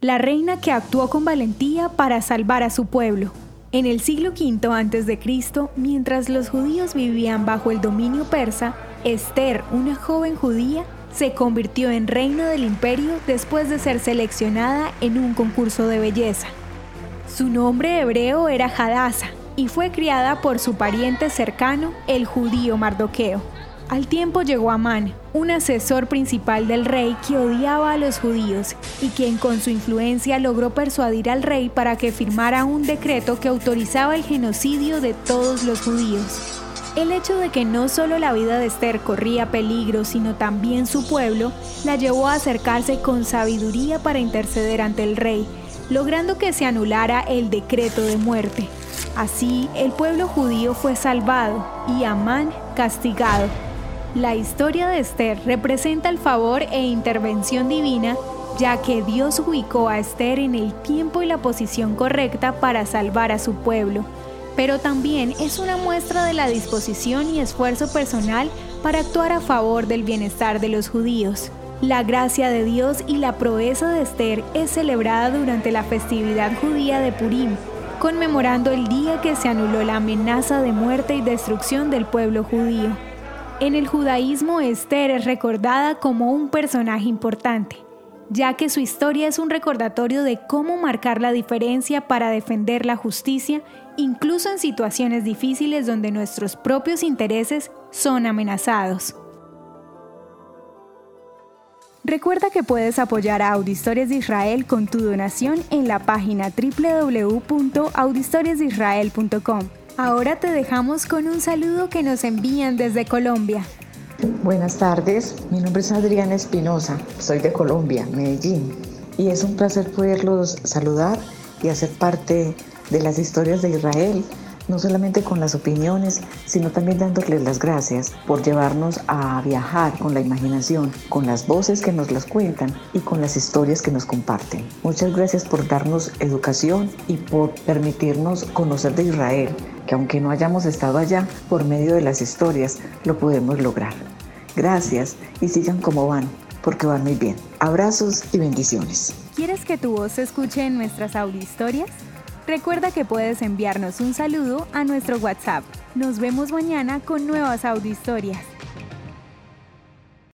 la reina que actuó con valentía para salvar a su pueblo. En el siglo V a.C., mientras los judíos vivían bajo el dominio persa, Esther, una joven judía, se convirtió en reina del imperio después de ser seleccionada en un concurso de belleza. Su nombre hebreo era Hadassah y fue criada por su pariente cercano, el judío Mardoqueo. Al tiempo llegó Amán, un asesor principal del rey que odiaba a los judíos y quien con su influencia logró persuadir al rey para que firmara un decreto que autorizaba el genocidio de todos los judíos. El hecho de que no solo la vida de Esther corría peligro, sino también su pueblo, la llevó a acercarse con sabiduría para interceder ante el rey, logrando que se anulara el decreto de muerte. Así, el pueblo judío fue salvado y Amán castigado. La historia de Esther representa el favor e intervención divina, ya que Dios ubicó a Esther en el tiempo y la posición correcta para salvar a su pueblo pero también es una muestra de la disposición y esfuerzo personal para actuar a favor del bienestar de los judíos. La gracia de Dios y la proeza de Esther es celebrada durante la festividad judía de Purim, conmemorando el día que se anuló la amenaza de muerte y destrucción del pueblo judío. En el judaísmo, Esther es recordada como un personaje importante, ya que su historia es un recordatorio de cómo marcar la diferencia para defender la justicia, incluso en situaciones difíciles donde nuestros propios intereses son amenazados. Recuerda que puedes apoyar a Auditorias de Israel con tu donación en la página www.auditoriasdeisrael.com. Ahora te dejamos con un saludo que nos envían desde Colombia. Buenas tardes, mi nombre es Adriana Espinosa, soy de Colombia, Medellín, y es un placer poderlos saludar y hacer parte de las historias de Israel, no solamente con las opiniones, sino también dándoles las gracias por llevarnos a viajar con la imaginación, con las voces que nos las cuentan y con las historias que nos comparten. Muchas gracias por darnos educación y por permitirnos conocer de Israel, que aunque no hayamos estado allá, por medio de las historias lo podemos lograr. Gracias y sigan como van, porque van muy bien. Abrazos y bendiciones. ¿Quieres que tu voz se escuche en nuestras historias? Recuerda que puedes enviarnos un saludo a nuestro WhatsApp. Nos vemos mañana con nuevas historias.